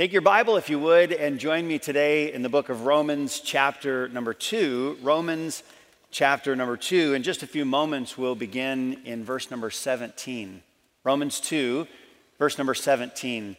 Take your Bible, if you would, and join me today in the book of Romans, chapter number two. Romans, chapter number two. In just a few moments, we'll begin in verse number 17. Romans 2, verse number 17.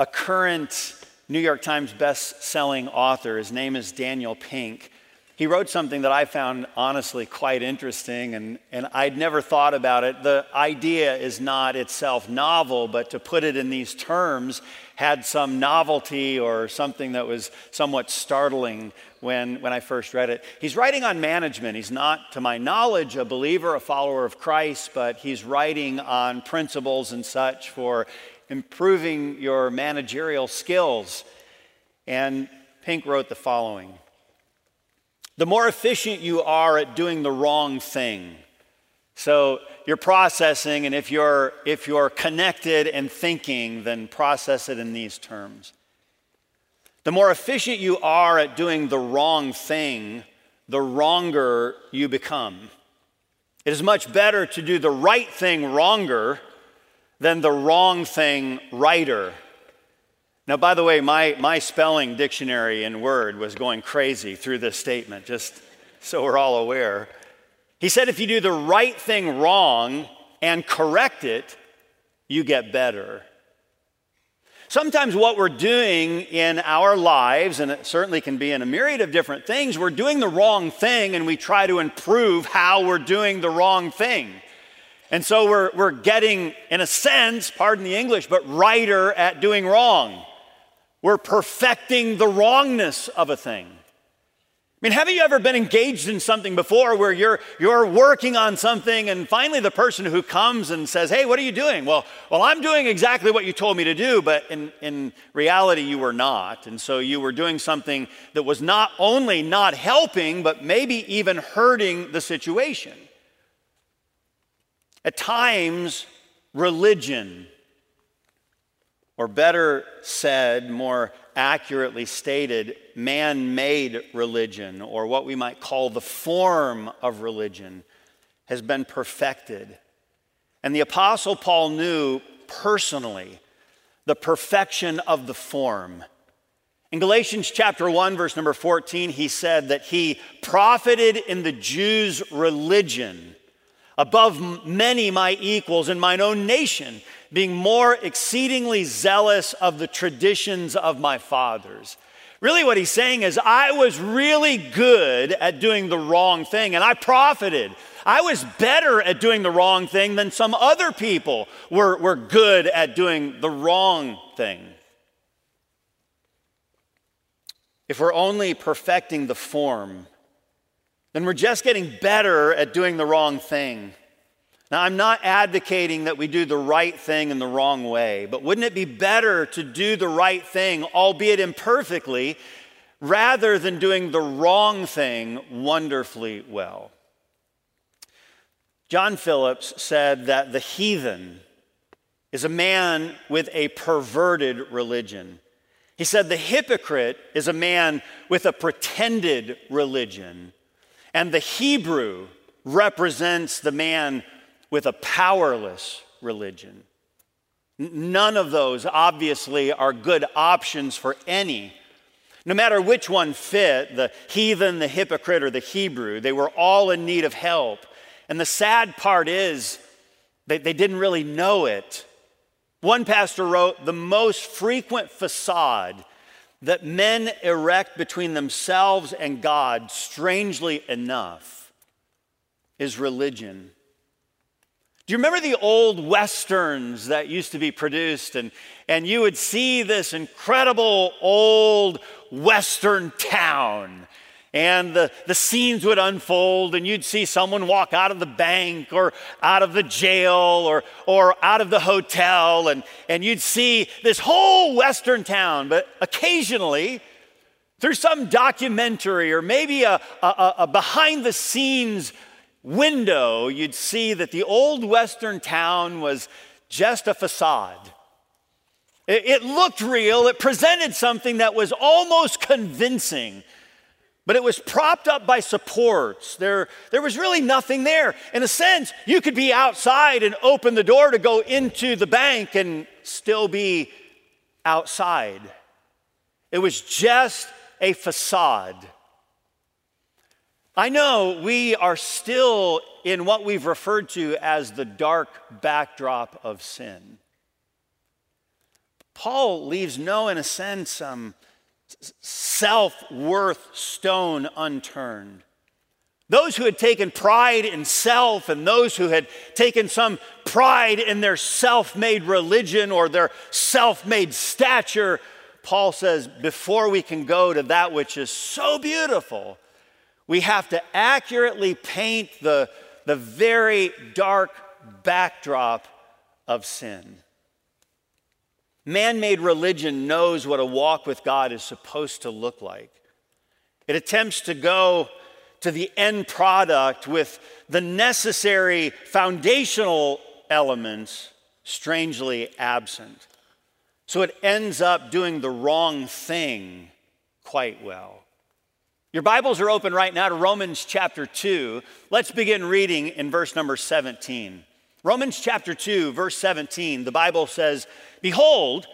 A current New York Times best-selling author, his name is Daniel Pink. He wrote something that I found honestly quite interesting, and, and I'd never thought about it. The idea is not itself novel, but to put it in these terms had some novelty or something that was somewhat startling when, when I first read it. He's writing on management. He's not, to my knowledge, a believer, a follower of Christ, but he's writing on principles and such for improving your managerial skills. And Pink wrote the following The more efficient you are at doing the wrong thing, so you're processing, and if you're, if you're connected and thinking, then process it in these terms. The more efficient you are at doing the wrong thing, the wronger you become. It is much better to do the right thing wronger than the wrong thing righter. Now, by the way, my, my spelling dictionary in Word was going crazy through this statement, just so we're all aware. He said if you do the right thing wrong and correct it, you get better. Sometimes what we're doing in our lives, and it certainly can be in a myriad of different things, we're doing the wrong thing and we try to improve how we're doing the wrong thing. And so we're, we're getting, in a sense, pardon the English, but righter at doing wrong. We're perfecting the wrongness of a thing. I mean, haven't you ever been engaged in something before where you're, you're working on something and finally the person who comes and says, Hey, what are you doing? Well, well, I'm doing exactly what you told me to do, but in, in reality, you were not. And so you were doing something that was not only not helping, but maybe even hurting the situation. At times, religion, or better said, more accurately stated, man made religion, or what we might call the form of religion, has been perfected. And the Apostle Paul knew personally the perfection of the form. In Galatians chapter 1, verse number 14, he said that he profited in the Jews' religion above many my equals in mine own nation, being more exceedingly zealous of the traditions of my fathers. Really, what he's saying is, I was really good at doing the wrong thing, and I profited. I was better at doing the wrong thing than some other people were, were good at doing the wrong thing. If we're only perfecting the form, then we're just getting better at doing the wrong thing. Now, I'm not advocating that we do the right thing in the wrong way, but wouldn't it be better to do the right thing, albeit imperfectly, rather than doing the wrong thing wonderfully well? John Phillips said that the heathen is a man with a perverted religion. He said the hypocrite is a man with a pretended religion. And the Hebrew represents the man with a powerless religion. None of those, obviously, are good options for any. No matter which one fit, the heathen, the hypocrite, or the Hebrew, they were all in need of help. And the sad part is, they, they didn't really know it. One pastor wrote The most frequent facade that men erect between themselves and God, strangely enough, is religion. Do you remember the old westerns that used to be produced? And, and you would see this incredible old western town and the, the scenes would unfold and you'd see someone walk out of the bank or out of the jail or, or out of the hotel and, and you'd see this whole western town but occasionally through some documentary or maybe a, a, a behind the scenes window you'd see that the old western town was just a facade. It, it looked real. It presented something that was almost convincing but it was propped up by supports. There, there was really nothing there. In a sense, you could be outside and open the door to go into the bank and still be outside. It was just a facade. I know we are still in what we've referred to as the dark backdrop of sin. Paul leaves no, in a sense, um, self worth stone unturned. Those who had taken pride in self and those who had taken some pride in their self made religion or their self made stature, Paul says, before we can go to that which is so beautiful, we have to accurately paint the, the very dark backdrop of sin. Man made religion knows what a walk with God is supposed to look like. It attempts to go to the end product with the necessary foundational elements strangely absent. So it ends up doing the wrong thing quite well. Your Bibles are open right now to Romans chapter 2. Let's begin reading in verse number 17. Romans chapter 2, verse 17, the Bible says, Behold,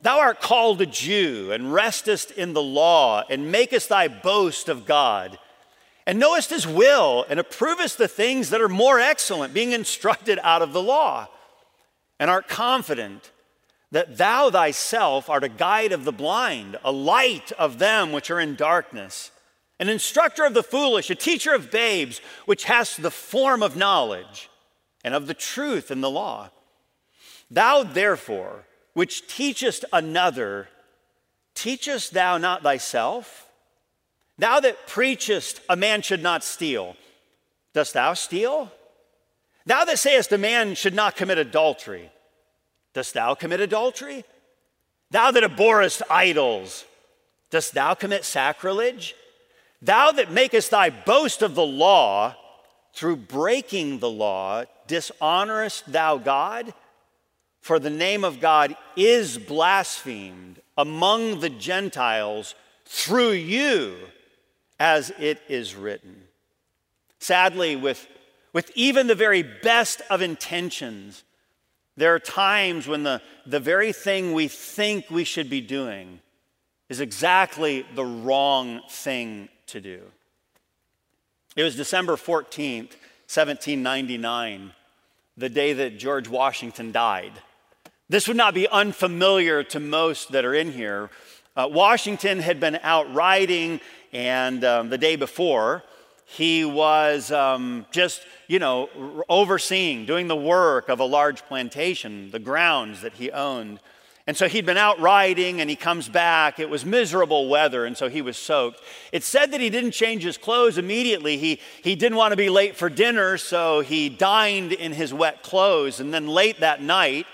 thou art called a Jew, and restest in the law, and makest thy boast of God, and knowest his will, and approvest the things that are more excellent, being instructed out of the law, and art confident that thou thyself art a guide of the blind, a light of them which are in darkness, an instructor of the foolish, a teacher of babes, which hast the form of knowledge and of the truth in the law. Thou, therefore, which teachest another, teachest thou not thyself? Thou that preachest a man should not steal, dost thou steal? Thou that sayest a man should not commit adultery, dost thou commit adultery? Thou that abhorrest idols, dost thou commit sacrilege? Thou that makest thy boast of the law, through breaking the law, dishonorest thou God? For the name of God is blasphemed among the Gentiles through you, as it is written. Sadly, with, with even the very best of intentions, there are times when the, the very thing we think we should be doing is exactly the wrong thing to do. It was December 14th, 1799, the day that George Washington died. This would not be unfamiliar to most that are in here. Uh, Washington had been out riding, and um, the day before, he was um, just, you know, overseeing, doing the work of a large plantation, the grounds that he owned. And so he'd been out riding and he comes back. It was miserable weather, and so he was soaked. It said that he didn't change his clothes immediately. He, he didn't want to be late for dinner, so he dined in his wet clothes. And then late that night,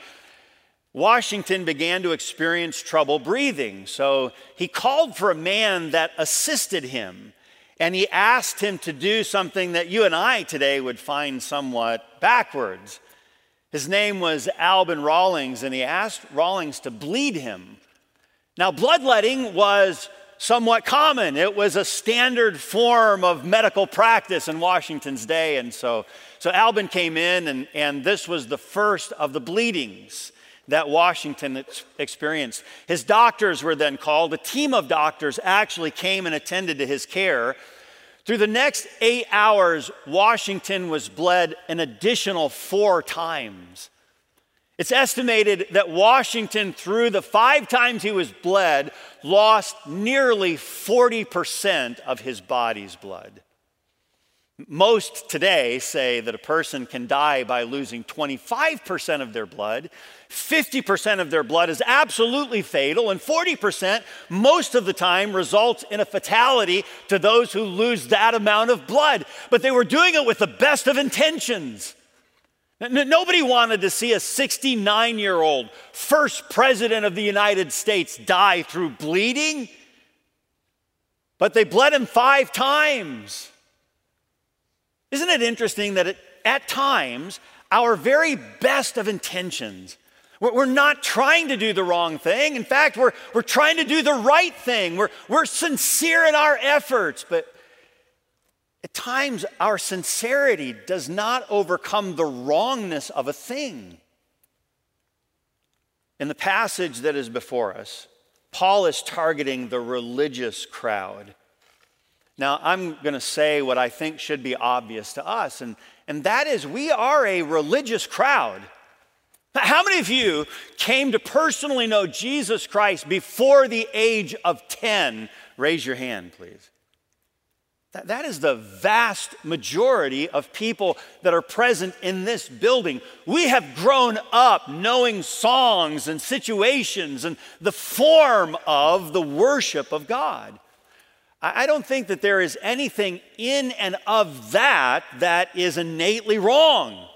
Washington began to experience trouble breathing. So he called for a man that assisted him. And he asked him to do something that you and I today would find somewhat backwards. His name was Alban Rawlings, and he asked Rawlings to bleed him. Now, bloodletting was somewhat common. It was a standard form of medical practice in Washington's day. And so, so Alban came in, and, and this was the first of the bleedings that Washington ex- experienced. His doctors were then called. A team of doctors actually came and attended to his care. Through the next eight hours, Washington was bled an additional four times. It's estimated that Washington, through the five times he was bled, lost nearly 40% of his body's blood. Most today say that a person can die by losing 25% of their blood. 50% of their blood is absolutely fatal, and 40% most of the time results in a fatality to those who lose that amount of blood. But they were doing it with the best of intentions. Nobody wanted to see a 69 year old first president of the United States die through bleeding, but they bled him five times. Isn't it interesting that it, at times, our very best of intentions, we're not trying to do the wrong thing. In fact, we're, we're trying to do the right thing. We're, we're sincere in our efforts, but at times our sincerity does not overcome the wrongness of a thing. In the passage that is before us, Paul is targeting the religious crowd. Now, I'm going to say what I think should be obvious to us, and, and that is we are a religious crowd. How many of you came to personally know Jesus Christ before the age of 10? Raise your hand, please. That, that is the vast majority of people that are present in this building. We have grown up knowing songs and situations and the form of the worship of God. I, I don't think that there is anything in and of that that is innately wrong.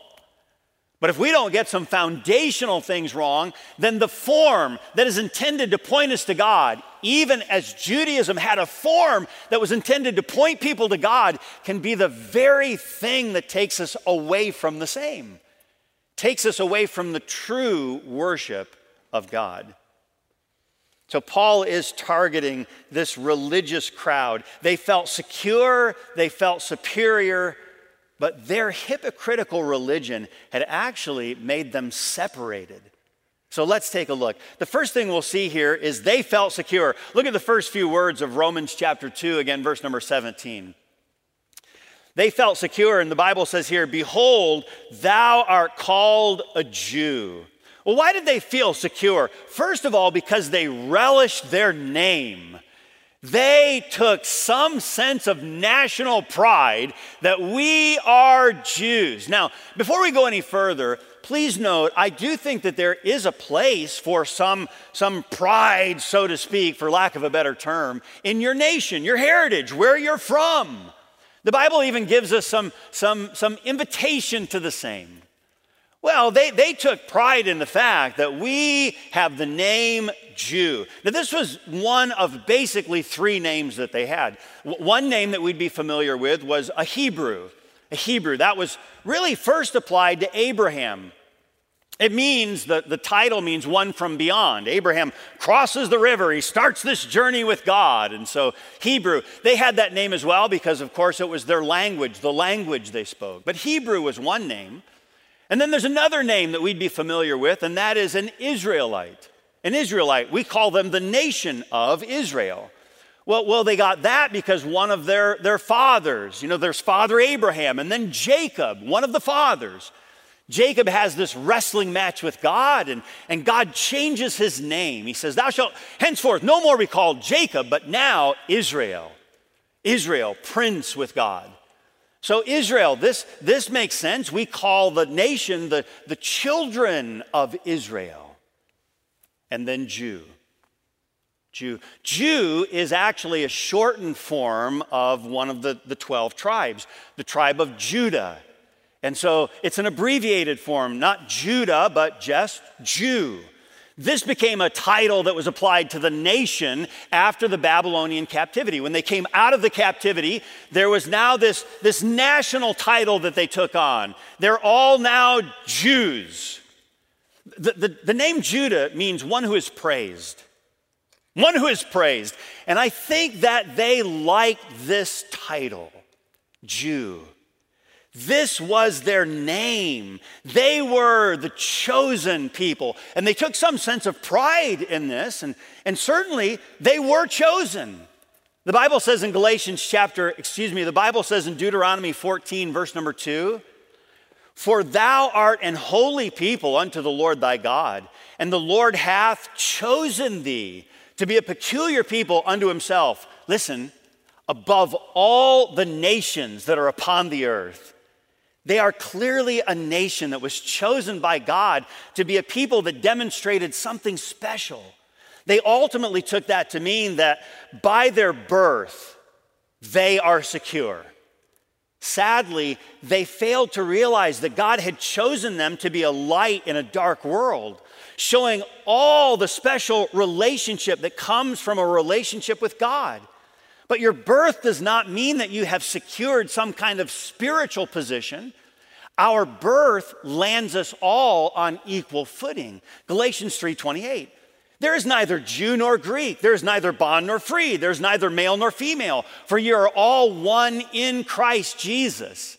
But if we don't get some foundational things wrong, then the form that is intended to point us to God, even as Judaism had a form that was intended to point people to God, can be the very thing that takes us away from the same, takes us away from the true worship of God. So, Paul is targeting this religious crowd. They felt secure, they felt superior, but their hypocritical religion had actually made them separated. So let's take a look. The first thing we'll see here is they felt secure. Look at the first few words of Romans chapter 2, again, verse number 17. They felt secure, and the Bible says here, Behold, thou art called a Jew. Well, why did they feel secure? First of all, because they relished their name. They took some sense of national pride that we are Jews. Now, before we go any further, please note, I do think that there is a place for some, some pride, so to speak, for lack of a better term, in your nation, your heritage, where you're from. The Bible even gives us some, some, some invitation to the same. Well, they, they took pride in the fact that we have the name Jew. Now, this was one of basically three names that they had. One name that we'd be familiar with was a Hebrew. A Hebrew. That was really first applied to Abraham. It means, the, the title means one from beyond. Abraham crosses the river, he starts this journey with God. And so, Hebrew, they had that name as well because, of course, it was their language, the language they spoke. But Hebrew was one name. And then there's another name that we'd be familiar with, and that is an Israelite. An Israelite. We call them the nation of Israel. Well, well, they got that because one of their, their fathers, you know, there's Father Abraham, and then Jacob, one of the fathers. Jacob has this wrestling match with God, and, and God changes his name. He says, Thou shalt henceforth no more be called Jacob, but now Israel. Israel, prince with God. So, Israel, this, this makes sense. We call the nation the, the children of Israel. And then Jew. Jew. Jew is actually a shortened form of one of the, the 12 tribes, the tribe of Judah. And so it's an abbreviated form, not Judah, but just Jew. This became a title that was applied to the nation after the Babylonian captivity. When they came out of the captivity, there was now this, this national title that they took on. They're all now Jews. The, the, the name Judah means one who is praised. One who is praised. And I think that they like this title, Jew. This was their name. They were the chosen people. And they took some sense of pride in this. And, and certainly they were chosen. The Bible says in Galatians chapter, excuse me, the Bible says in Deuteronomy 14, verse number 2 For thou art an holy people unto the Lord thy God, and the Lord hath chosen thee to be a peculiar people unto himself. Listen, above all the nations that are upon the earth. They are clearly a nation that was chosen by God to be a people that demonstrated something special. They ultimately took that to mean that by their birth, they are secure. Sadly, they failed to realize that God had chosen them to be a light in a dark world, showing all the special relationship that comes from a relationship with God. But your birth does not mean that you have secured some kind of spiritual position. Our birth lands us all on equal footing. Galatians 3:28. There is neither Jew nor Greek, there is neither bond nor free, there's neither male nor female, for you are all one in Christ Jesus.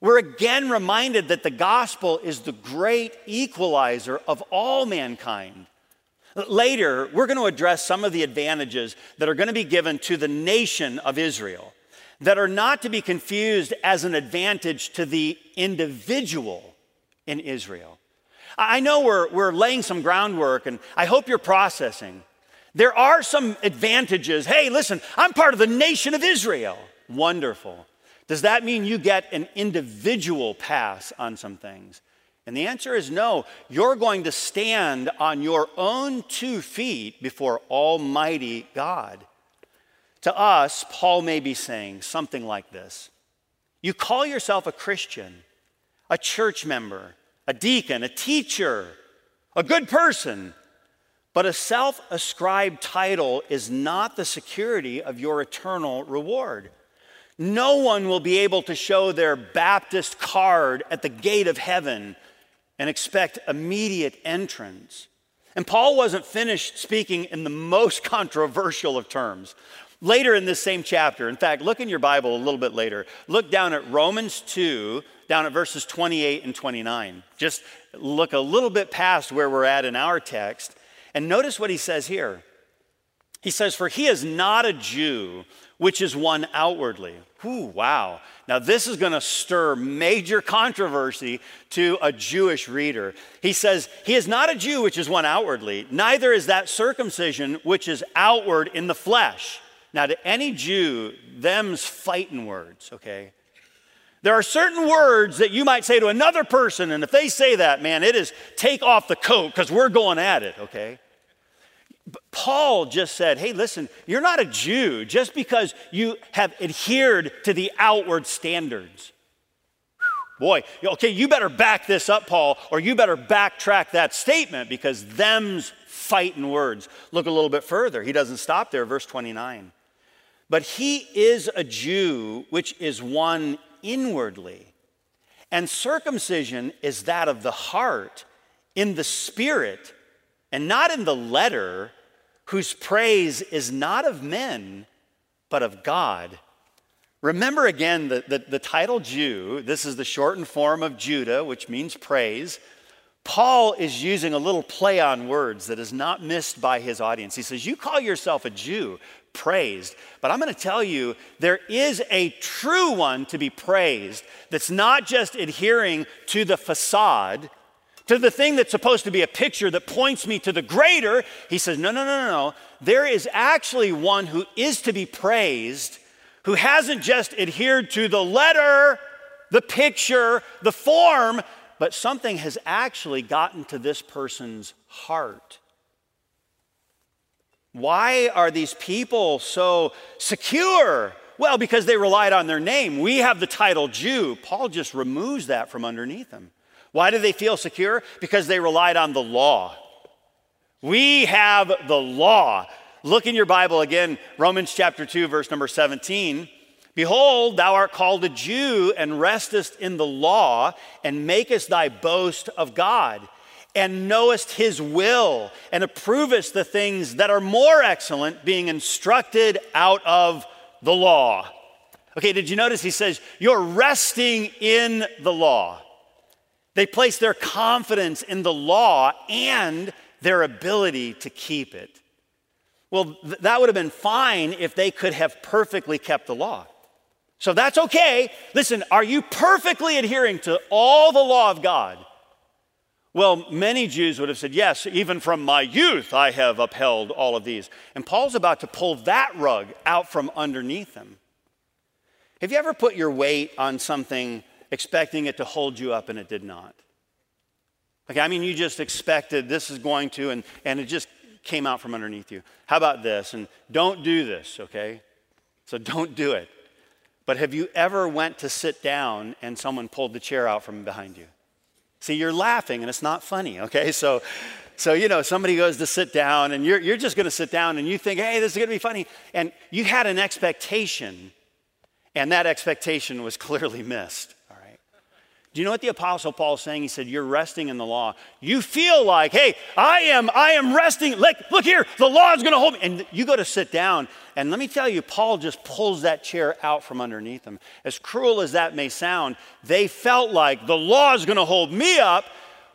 We're again reminded that the gospel is the great equalizer of all mankind. Later, we're going to address some of the advantages that are going to be given to the nation of Israel that are not to be confused as an advantage to the individual in Israel. I know we're, we're laying some groundwork, and I hope you're processing. There are some advantages. Hey, listen, I'm part of the nation of Israel. Wonderful. Does that mean you get an individual pass on some things? And the answer is no. You're going to stand on your own two feet before Almighty God. To us, Paul may be saying something like this You call yourself a Christian, a church member, a deacon, a teacher, a good person, but a self ascribed title is not the security of your eternal reward. No one will be able to show their Baptist card at the gate of heaven and expect immediate entrance. And Paul wasn't finished speaking in the most controversial of terms. Later in this same chapter, in fact, look in your Bible a little bit later. Look down at Romans 2, down at verses 28 and 29. Just look a little bit past where we're at in our text, and notice what he says here. He says, For he is not a Jew, which is one outwardly. Whew, wow. Now, this is going to stir major controversy to a Jewish reader. He says, He is not a Jew, which is one outwardly, neither is that circumcision, which is outward in the flesh. Now, to any Jew, them's fighting words, okay? There are certain words that you might say to another person, and if they say that, man, it is take off the coat because we're going at it, okay? Paul just said, hey, listen, you're not a Jew just because you have adhered to the outward standards. Boy, okay, you better back this up, Paul, or you better backtrack that statement because them's fighting words. Look a little bit further. He doesn't stop there, verse 29. But he is a Jew, which is one inwardly. And circumcision is that of the heart, in the spirit, and not in the letter, whose praise is not of men, but of God. Remember again the, the, the, title Jew. This is the shortened form of Judah, which means praise. Paul is using a little play on words that is not missed by his audience. He says, You call yourself a Jew, praised. But I'm going to tell you, there is a true one to be praised that's not just adhering to the facade, to the thing that's supposed to be a picture that points me to the greater. He says, no, no, no, no, no. There is actually one who is to be praised who hasn't just adhered to the letter, the picture, the form, but something has actually gotten to this person's heart. Why are these people so secure? Well, because they relied on their name. We have the title Jew. Paul just removes that from underneath them. Why do they feel secure? Because they relied on the law. We have the law. Look in your Bible again, Romans chapter 2, verse number 17. Behold, thou art called a Jew and restest in the law and makest thy boast of God and knowest his will, and approvest the things that are more excellent, being instructed out of the law. Okay, did you notice he says, You're resting in the law. They place their confidence in the law and their ability to keep it. Well, th- that would have been fine if they could have perfectly kept the law. So that's okay. Listen, are you perfectly adhering to all the law of God? Well, many Jews would have said, Yes, even from my youth I have upheld all of these. And Paul's about to pull that rug out from underneath them. Have you ever put your weight on something expecting it to hold you up and it did not? Okay, I mean, you just expected this is going to, and, and it just came out from underneath you. How about this? And don't do this, okay? So don't do it. But have you ever went to sit down and someone pulled the chair out from behind you? See, you're laughing and it's not funny, okay? So, so you know, somebody goes to sit down and you're, you're just to sit down and you think, hey, this is to be funny. And you had an expectation, and that expectation was clearly missed. Do you know what the apostle Paul is saying? He said, You're resting in the law. You feel like, hey, I am, I am resting. Like, look here, the law is gonna hold me. And you go to sit down, and let me tell you, Paul just pulls that chair out from underneath them. As cruel as that may sound, they felt like the law is gonna hold me up.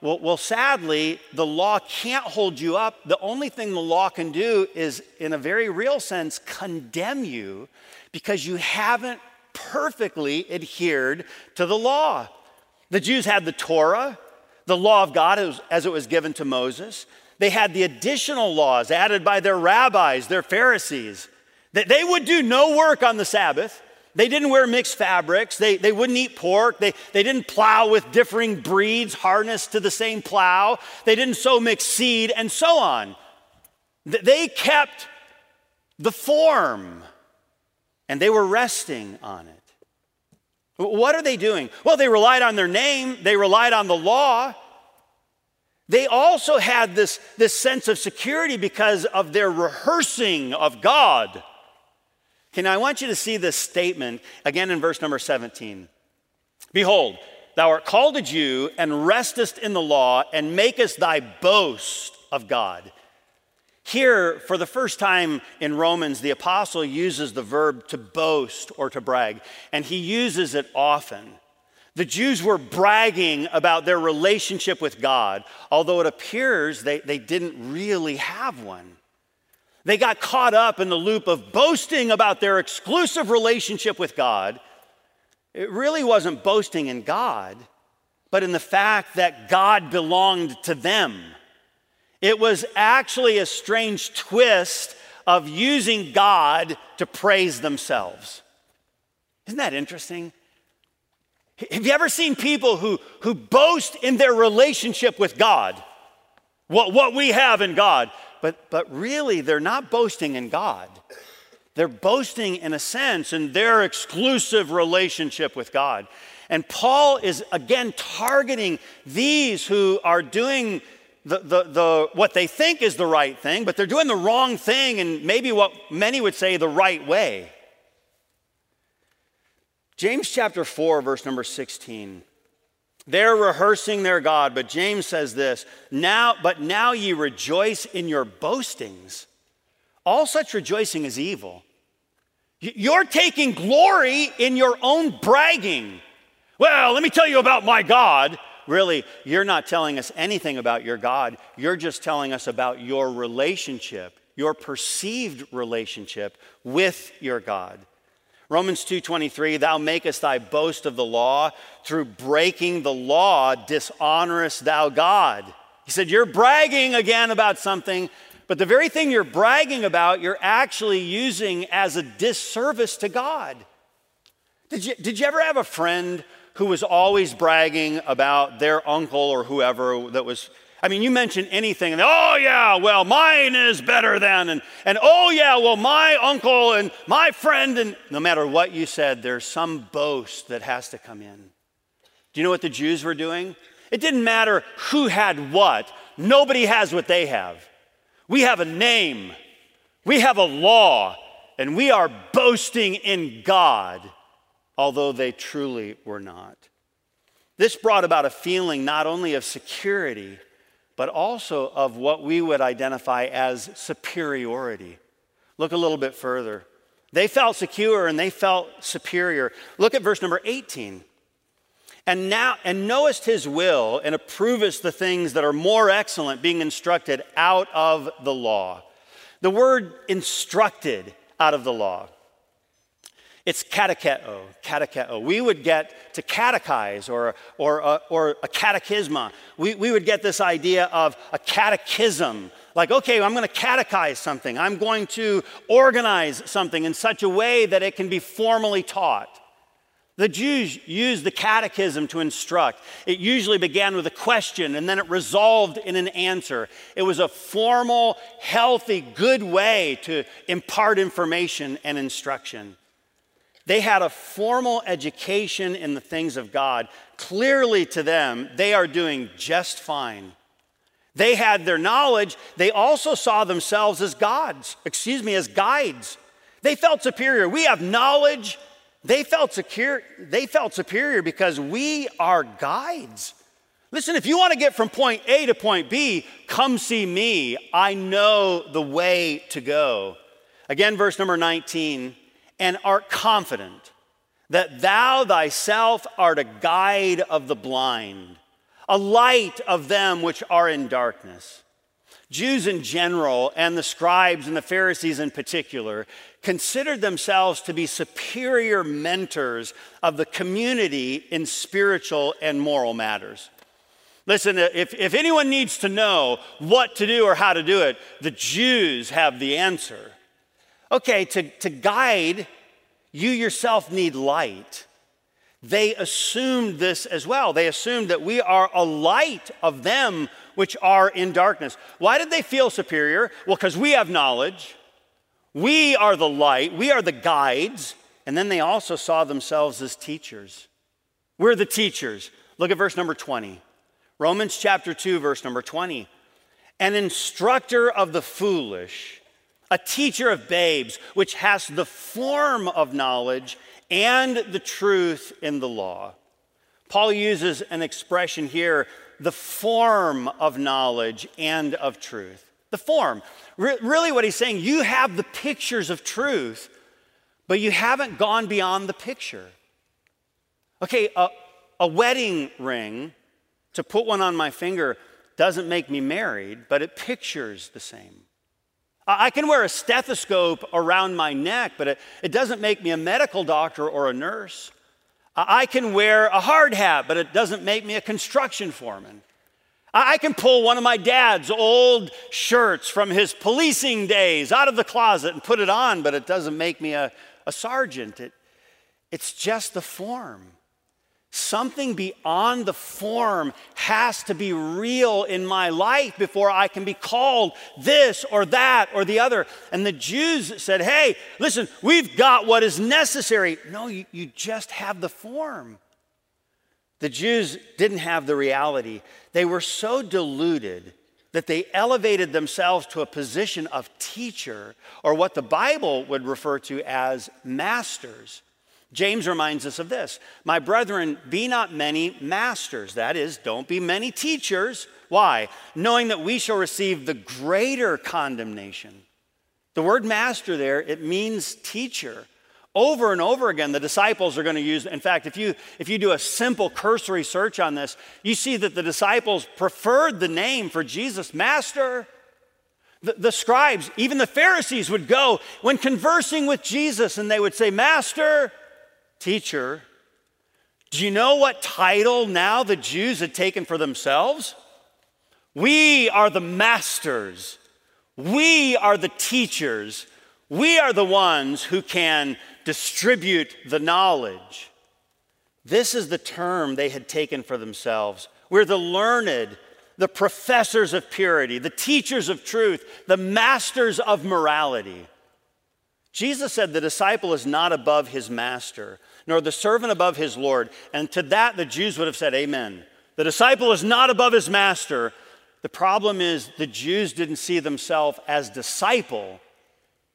well, well, sadly, the law can't hold you up. The only thing the law can do is, in a very real sense, condemn you because you haven't perfectly adhered to the law. The Jews had the Torah, the law of God as it was given to Moses. They had the additional laws added by their rabbis, their Pharisees, that they would do no work on the Sabbath. They didn't wear mixed fabrics. They, they wouldn't eat pork. They, they didn't plow with differing breeds harnessed to the same plow. They didn't sow mixed seed and so on. They kept the form and they were resting on it. What are they doing? Well, they relied on their name, they relied on the law. They also had this, this sense of security because of their rehearsing of God. Okay, now I want you to see this statement again in verse number 17. Behold, thou art called a Jew and restest in the law and makest thy boast of God. Here, for the first time in Romans, the apostle uses the verb to boast or to brag, and he uses it often. The Jews were bragging about their relationship with God, although it appears they, they didn't really have one. They got caught up in the loop of boasting about their exclusive relationship with God. It really wasn't boasting in God, but in the fact that God belonged to them. It was actually a strange twist of using God to praise themselves. Isn't that interesting? Have you ever seen people who, who boast in their relationship with God? What, what we have in God. But, but really, they're not boasting in God. They're boasting, in a sense, in their exclusive relationship with God. And Paul is again targeting these who are doing the, the, the, what they think is the right thing, but they're doing the wrong thing and maybe what many would say the right way. James chapter 4, verse number 16. They're rehearsing their God, but James says this now, but now ye rejoice in your boastings. All such rejoicing is evil. You're taking glory in your own bragging. Well, let me tell you about my God really, you're not telling us anything about your God. You're just telling us about your relationship, your perceived relationship with your God. Romans 2:23 Thou makest thy boast of the law through breaking the law dishonorest thou God. He said you're bragging again about something but the very thing you're bragging about you're actually using as a disservice to God. Did you, did you ever have a friend who was always bragging about their uncle or whoever that was I mean, you mention anything, and oh, yeah, well, mine is better than, and, and oh, yeah, well, my uncle and my friend, and no matter what you said, there's some boast that has to come in. Do you know what the Jews were doing? It didn't matter who had what, nobody has what they have. We have a name, we have a law, and we are boasting in God although they truly were not. This brought about a feeling not only of security, but also of what we would identify as superiority. Look a little bit further. They felt secure and they felt superior. Look at verse number 18. And now, and knowest his will and approvest the things that are more excellent, being instructed out of the law. The word instructed out of the law. It's catecheo, catecheo. We would get to catechize or, or, uh, or a catechisma. We, we would get this idea of a catechism. Like, okay, I'm going to catechize something. I'm going to organize something in such a way that it can be formally taught. The Jews used the catechism to instruct. It usually began with a question and then it resolved in an answer. It was a formal, healthy, good way to impart information and instruction. They had a formal education in the things of God. Clearly, to them, they are doing just fine. They had their knowledge. They also saw themselves as gods, excuse me, as guides. They felt superior. We have knowledge. They felt secure. They felt superior because we are guides. Listen, if you want to get from point A to point B, come see me. I know the way to go. Again, verse number 19 and art confident that thou thyself art a guide of the blind, a light of them which are in darkness. Jews in general, and the scribes and the Pharisees in particular, considered themselves to be superior mentors of the community in spiritual and moral matters. Listen, if, if anyone needs to know what to do or how to do it, the Jews have the answer. Okay, to, to guide, you yourself need light. They assumed this as well. They assumed that we are a light of them which are in darkness. Why did they feel superior? Well, because we have knowledge. We are the light. We are the guides. And then they also saw themselves as teachers. We're the teachers. Look at verse number 20. Romans chapter 2, verse number 20. An instructor of the foolish, a teacher of babes, which has the form of knowledge and the truth in the law. Paul uses an expression here the form of knowledge and of truth. The form. Re- really, what he's saying, you have the pictures of truth, but you haven't gone beyond the picture. Okay, a, a wedding ring, to put one on my finger, doesn't make me married, but it pictures the same. I can wear a stethoscope around my neck, but it, it doesn't make me a medical doctor or a nurse. I can wear a hard hat, but it doesn't make me a construction foreman. I can pull one of my dad's old shirts from his policing days out of the closet and put it on, but it doesn't make me a, a sergeant. It, it's just the form. Something beyond the form has to be real in my life before I can be called this or that or the other. And the Jews said, Hey, listen, we've got what is necessary. No, you, you just have the form. The Jews didn't have the reality. They were so deluded that they elevated themselves to a position of teacher, or what the Bible would refer to as masters. James reminds us of this My brethren, be not many masters. That is, don't be many teachers. Why? Knowing that we shall receive the greater condemnation. The word master there, it means teacher. Over and over again, the disciples are going to use, in fact, if you, if you do a simple cursory search on this, you see that the disciples preferred the name for Jesus, Master. The, the scribes, even the Pharisees would go when conversing with Jesus and they would say, Master, Teacher, do you know what title now the Jews had taken for themselves? We are the masters. We are the teachers. We are the ones who can distribute the knowledge. This is the term they had taken for themselves. We're the learned, the professors of purity, the teachers of truth, the masters of morality. Jesus said the disciple is not above his master, nor the servant above his Lord. And to that, the Jews would have said, Amen. The disciple is not above his master. The problem is the Jews didn't see themselves as disciple,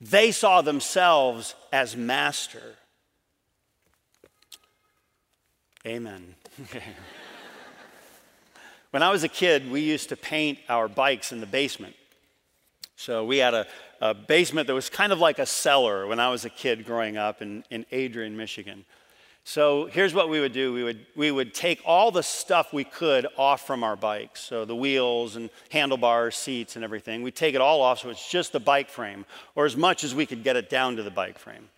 they saw themselves as master. Amen. when I was a kid, we used to paint our bikes in the basement. So we had a, a basement that was kind of like a cellar when I was a kid growing up in, in Adrian, Michigan. So here's what we would do we would, we would take all the stuff we could off from our bikes. So the wheels and handlebars, seats, and everything. We'd take it all off so it's just the bike frame, or as much as we could get it down to the bike frame.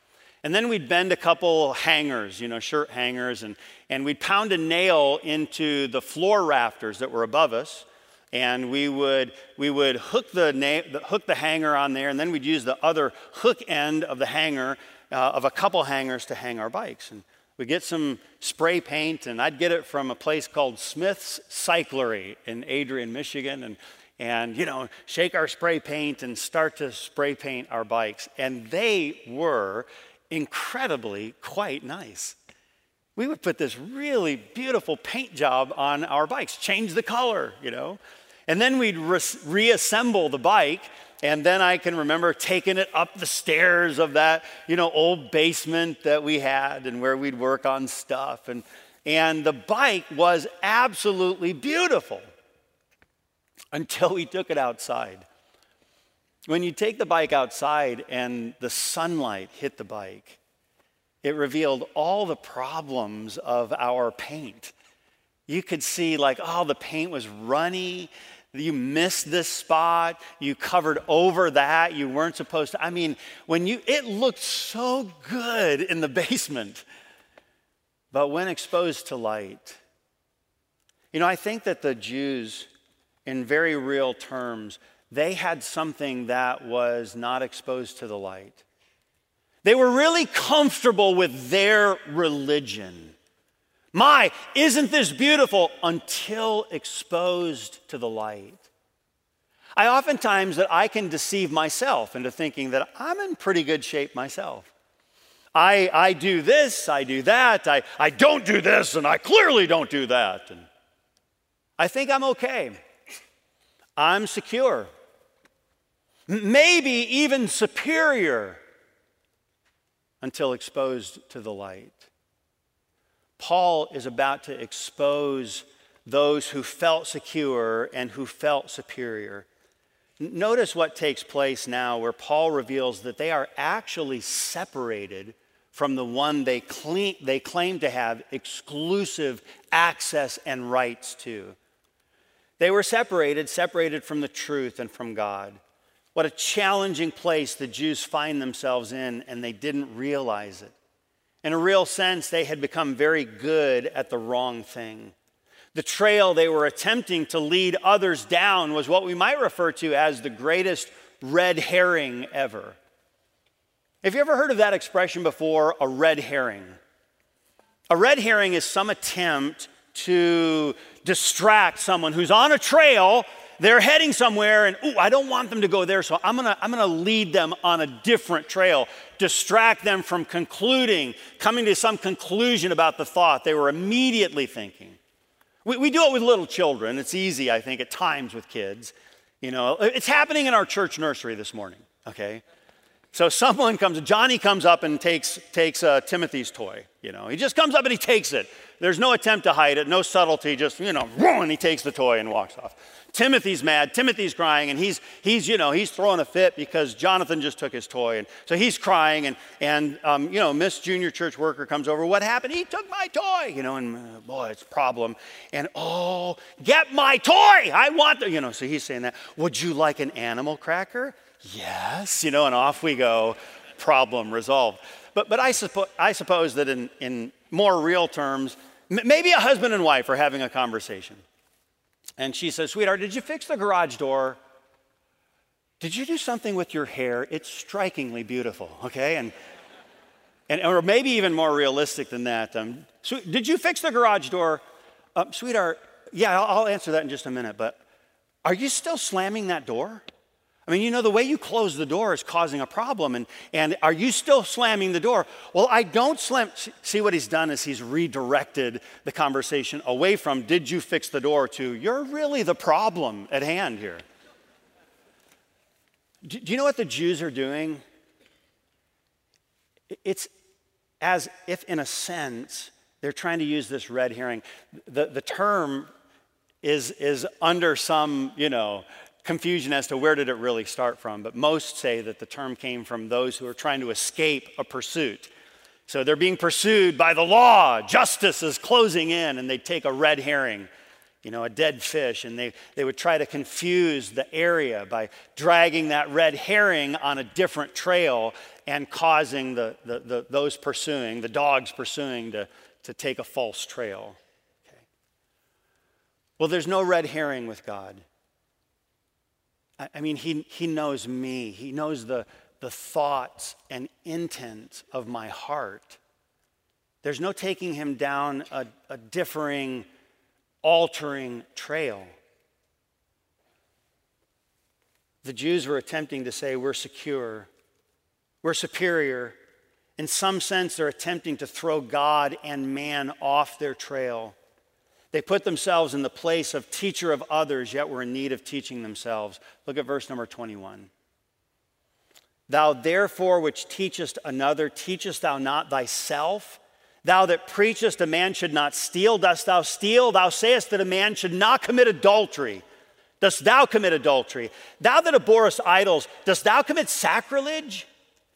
And then we'd bend a couple hangers, you know, shirt hangers, and, and we'd pound a nail into the floor rafters that were above us and we would, we would hook, the na- hook the hanger on there, and then we'd use the other hook end of the hanger, uh, of a couple hangers to hang our bikes. And we'd get some spray paint, and I'd get it from a place called Smith's Cyclery in Adrian, Michigan, and, and, you know, shake our spray paint and start to spray paint our bikes. And they were incredibly quite nice we would put this really beautiful paint job on our bikes, change the color, you know. And then we'd re- reassemble the bike. And then I can remember taking it up the stairs of that, you know, old basement that we had and where we'd work on stuff. And, and the bike was absolutely beautiful until we took it outside. When you take the bike outside and the sunlight hit the bike, it revealed all the problems of our paint. You could see, like, oh, the paint was runny. You missed this spot. You covered over that. You weren't supposed to. I mean, when you, it looked so good in the basement. But when exposed to light, you know, I think that the Jews, in very real terms, they had something that was not exposed to the light. They were really comfortable with their religion. My, isn't this beautiful until exposed to the light? I oftentimes that I can deceive myself into thinking that I'm in pretty good shape myself. I, I do this, I do that, I, I don't do this, and I clearly don't do that. And I think I'm okay. I'm secure. Maybe even superior until exposed to the light. Paul is about to expose those who felt secure and who felt superior. Notice what takes place now, where Paul reveals that they are actually separated from the one they claim, they claim to have exclusive access and rights to. They were separated, separated from the truth and from God. What a challenging place the Jews find themselves in, and they didn't realize it. In a real sense, they had become very good at the wrong thing. The trail they were attempting to lead others down was what we might refer to as the greatest red herring ever. Have you ever heard of that expression before, a red herring? A red herring is some attempt to distract someone who's on a trail they're heading somewhere and ooh, I don't want them to go there, so I'm gonna, I'm gonna lead them on a different trail, distract them from concluding, coming to some conclusion about the thought they were immediately thinking. We, we do it with little children. It's easy, I think, at times with kids. You know, it's happening in our church nursery this morning, okay? So someone comes, Johnny comes up and takes, takes uh, Timothy's toy. You know, he just comes up and he takes it. There's no attempt to hide it, no subtlety, just, you know, and he takes the toy and walks off. Timothy's mad, Timothy's crying, and he's, he's you know, he's throwing a fit because Jonathan just took his toy. And so he's crying, and, and um, you know, Miss Junior Church Worker comes over. What happened? He took my toy, you know, and uh, boy, it's a problem. And oh, get my toy! I want the, you know, so he's saying that. Would you like an animal cracker? Yes, you know, and off we go. Problem resolved. But, but I, suppo- I suppose that in, in more real terms, m- maybe a husband and wife are having a conversation. And she says, Sweetheart, did you fix the garage door? Did you do something with your hair? It's strikingly beautiful, okay? And, and or maybe even more realistic than that. Um, did you fix the garage door? Um, sweetheart, yeah, I'll, I'll answer that in just a minute, but are you still slamming that door? I mean, you know, the way you close the door is causing a problem. And, and are you still slamming the door? Well, I don't slam. See, what he's done is he's redirected the conversation away from, did you fix the door, to, you're really the problem at hand here. Do, do you know what the Jews are doing? It's as if, in a sense, they're trying to use this red herring. The, the term is, is under some, you know, confusion as to where did it really start from, but most say that the term came from those who are trying to escape a pursuit. So they're being pursued by the law. Justice is closing in, and they take a red herring, you know, a dead fish, and they, they would try to confuse the area by dragging that red herring on a different trail and causing the, the, the those pursuing, the dogs pursuing, to, to take a false trail. Okay. Well, there's no red herring with God. I mean, he, he knows me, he knows the, the thoughts and intent of my heart. There's no taking him down a, a differing, altering trail. The Jews were attempting to say, We're secure, we're superior. In some sense, they're attempting to throw God and man off their trail. They put themselves in the place of teacher of others, yet were in need of teaching themselves. Look at verse number 21. Thou therefore which teachest another, teachest thou not thyself? Thou that preachest a man should not steal, dost thou steal? Thou sayest that a man should not commit adultery. Dost thou commit adultery? Thou that abhorrest idols, dost thou commit sacrilege?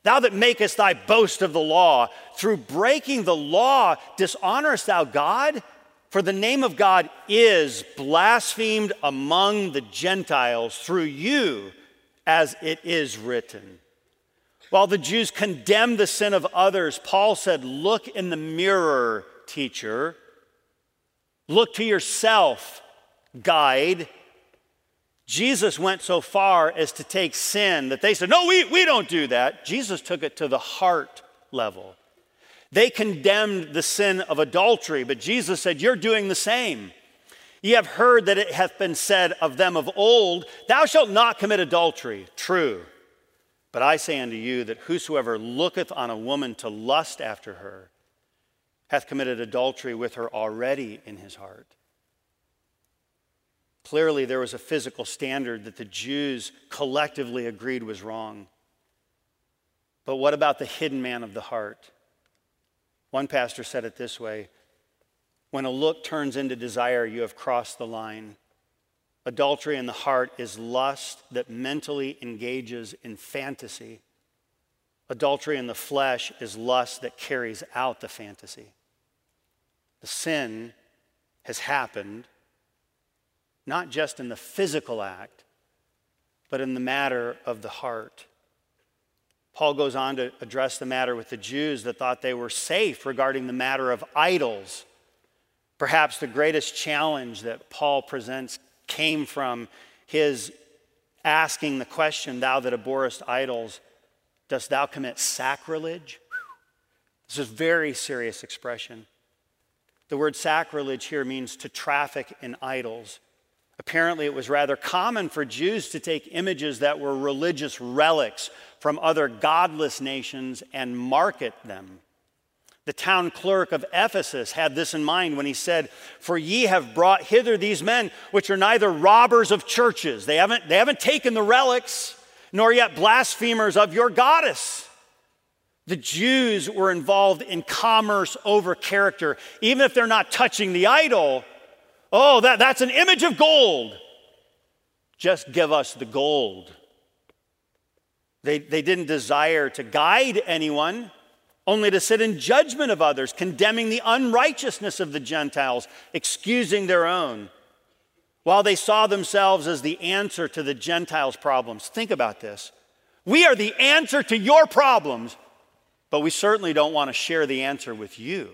Thou that makest thy boast of the law, through breaking the law, dishonorest thou God? For the name of God is blasphemed among the Gentiles through you, as it is written. While the Jews condemned the sin of others, Paul said, Look in the mirror, teacher. Look to yourself, guide. Jesus went so far as to take sin that they said, No, we, we don't do that. Jesus took it to the heart level. They condemned the sin of adultery, but Jesus said, You're doing the same. Ye have heard that it hath been said of them of old, Thou shalt not commit adultery. True. But I say unto you that whosoever looketh on a woman to lust after her hath committed adultery with her already in his heart. Clearly, there was a physical standard that the Jews collectively agreed was wrong. But what about the hidden man of the heart? One pastor said it this way When a look turns into desire, you have crossed the line. Adultery in the heart is lust that mentally engages in fantasy. Adultery in the flesh is lust that carries out the fantasy. The sin has happened, not just in the physical act, but in the matter of the heart. Paul goes on to address the matter with the Jews that thought they were safe regarding the matter of idols. Perhaps the greatest challenge that Paul presents came from his asking the question, Thou that abhorrest idols, dost thou commit sacrilege? This is a very serious expression. The word sacrilege here means to traffic in idols. Apparently, it was rather common for Jews to take images that were religious relics from other godless nations and market them. The town clerk of Ephesus had this in mind when he said, For ye have brought hither these men, which are neither robbers of churches, they haven't, they haven't taken the relics, nor yet blasphemers of your goddess. The Jews were involved in commerce over character. Even if they're not touching the idol, Oh, that, that's an image of gold. Just give us the gold. They, they didn't desire to guide anyone, only to sit in judgment of others, condemning the unrighteousness of the Gentiles, excusing their own, while they saw themselves as the answer to the Gentiles' problems. Think about this. We are the answer to your problems, but we certainly don't want to share the answer with you.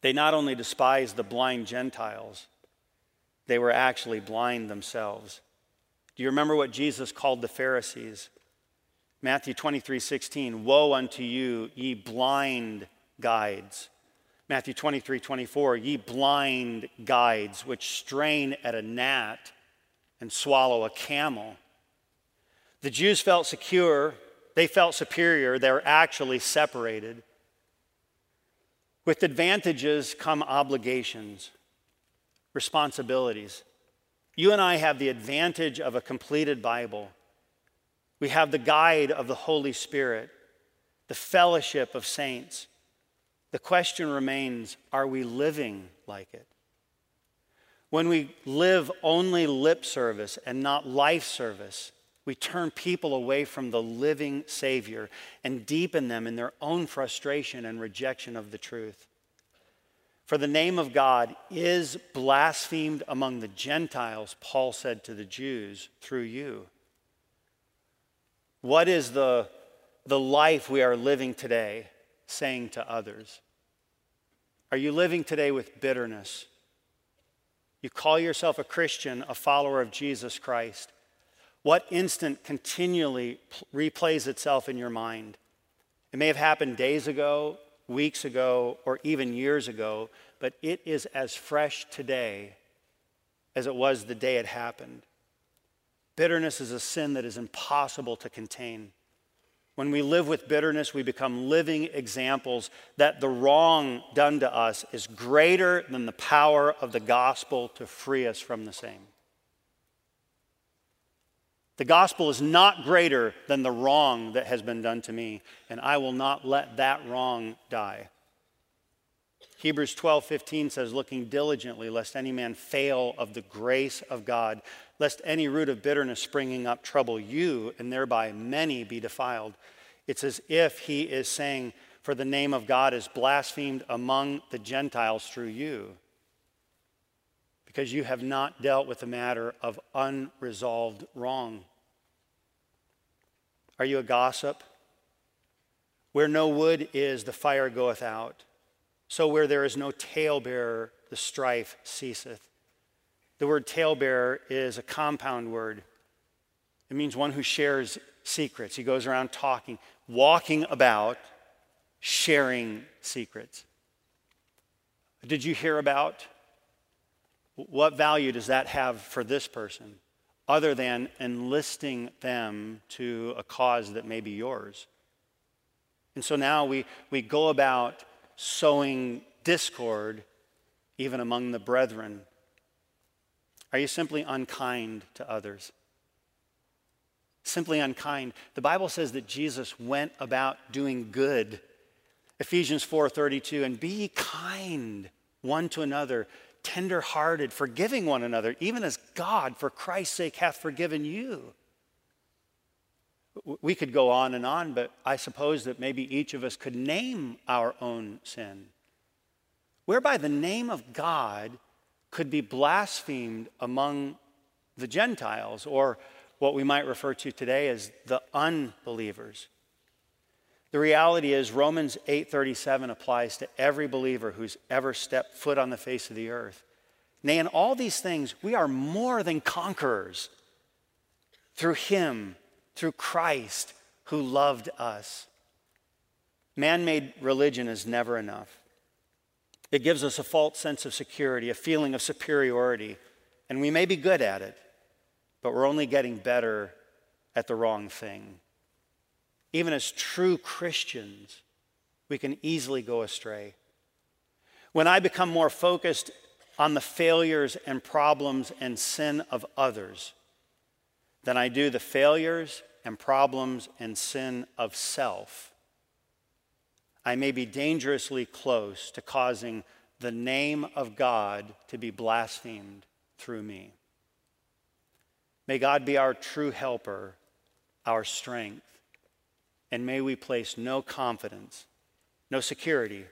They not only despised the blind Gentiles, they were actually blind themselves. Do you remember what Jesus called the Pharisees? Matthew 23 16, Woe unto you, ye blind guides. Matthew 23 24, ye blind guides, which strain at a gnat and swallow a camel. The Jews felt secure, they felt superior, they were actually separated. With advantages come obligations, responsibilities. You and I have the advantage of a completed Bible. We have the guide of the Holy Spirit, the fellowship of saints. The question remains are we living like it? When we live only lip service and not life service, we turn people away from the living Savior and deepen them in their own frustration and rejection of the truth. For the name of God is blasphemed among the Gentiles, Paul said to the Jews, through you. What is the, the life we are living today saying to others? Are you living today with bitterness? You call yourself a Christian, a follower of Jesus Christ. What instant continually replays itself in your mind? It may have happened days ago, weeks ago, or even years ago, but it is as fresh today as it was the day it happened. Bitterness is a sin that is impossible to contain. When we live with bitterness, we become living examples that the wrong done to us is greater than the power of the gospel to free us from the same. The gospel is not greater than the wrong that has been done to me, and I will not let that wrong die. Hebrews 12, 15 says, looking diligently, lest any man fail of the grace of God, lest any root of bitterness springing up trouble you, and thereby many be defiled. It's as if he is saying, for the name of God is blasphemed among the Gentiles through you, because you have not dealt with the matter of unresolved wrong. Are you a gossip? Where no wood is, the fire goeth out. So where there is no talebearer, the strife ceaseth. The word talebearer is a compound word. It means one who shares secrets. He goes around talking, walking about, sharing secrets. Did you hear about? What value does that have for this person other than enlisting them to a cause that may be yours? And so now we, we go about sowing discord even among the brethren. Are you simply unkind to others? Simply unkind. The Bible says that Jesus went about doing good. Ephesians 4:32 and be kind one to another, tender-hearted, forgiving one another, even as God for Christ's sake hath forgiven you. We could go on and on, but I suppose that maybe each of us could name our own sin, whereby the name of God could be blasphemed among the Gentiles, or what we might refer to today as the unbelievers. The reality is Romans 8:37 applies to every believer who's ever stepped foot on the face of the earth. Nay, in all these things, we are more than conquerors through him through Christ who loved us. Man made religion is never enough. It gives us a false sense of security, a feeling of superiority, and we may be good at it, but we're only getting better at the wrong thing. Even as true Christians, we can easily go astray. When I become more focused on the failures and problems and sin of others, than I do the failures and problems and sin of self, I may be dangerously close to causing the name of God to be blasphemed through me. May God be our true helper, our strength, and may we place no confidence, no security,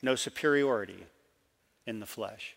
no superiority in the flesh.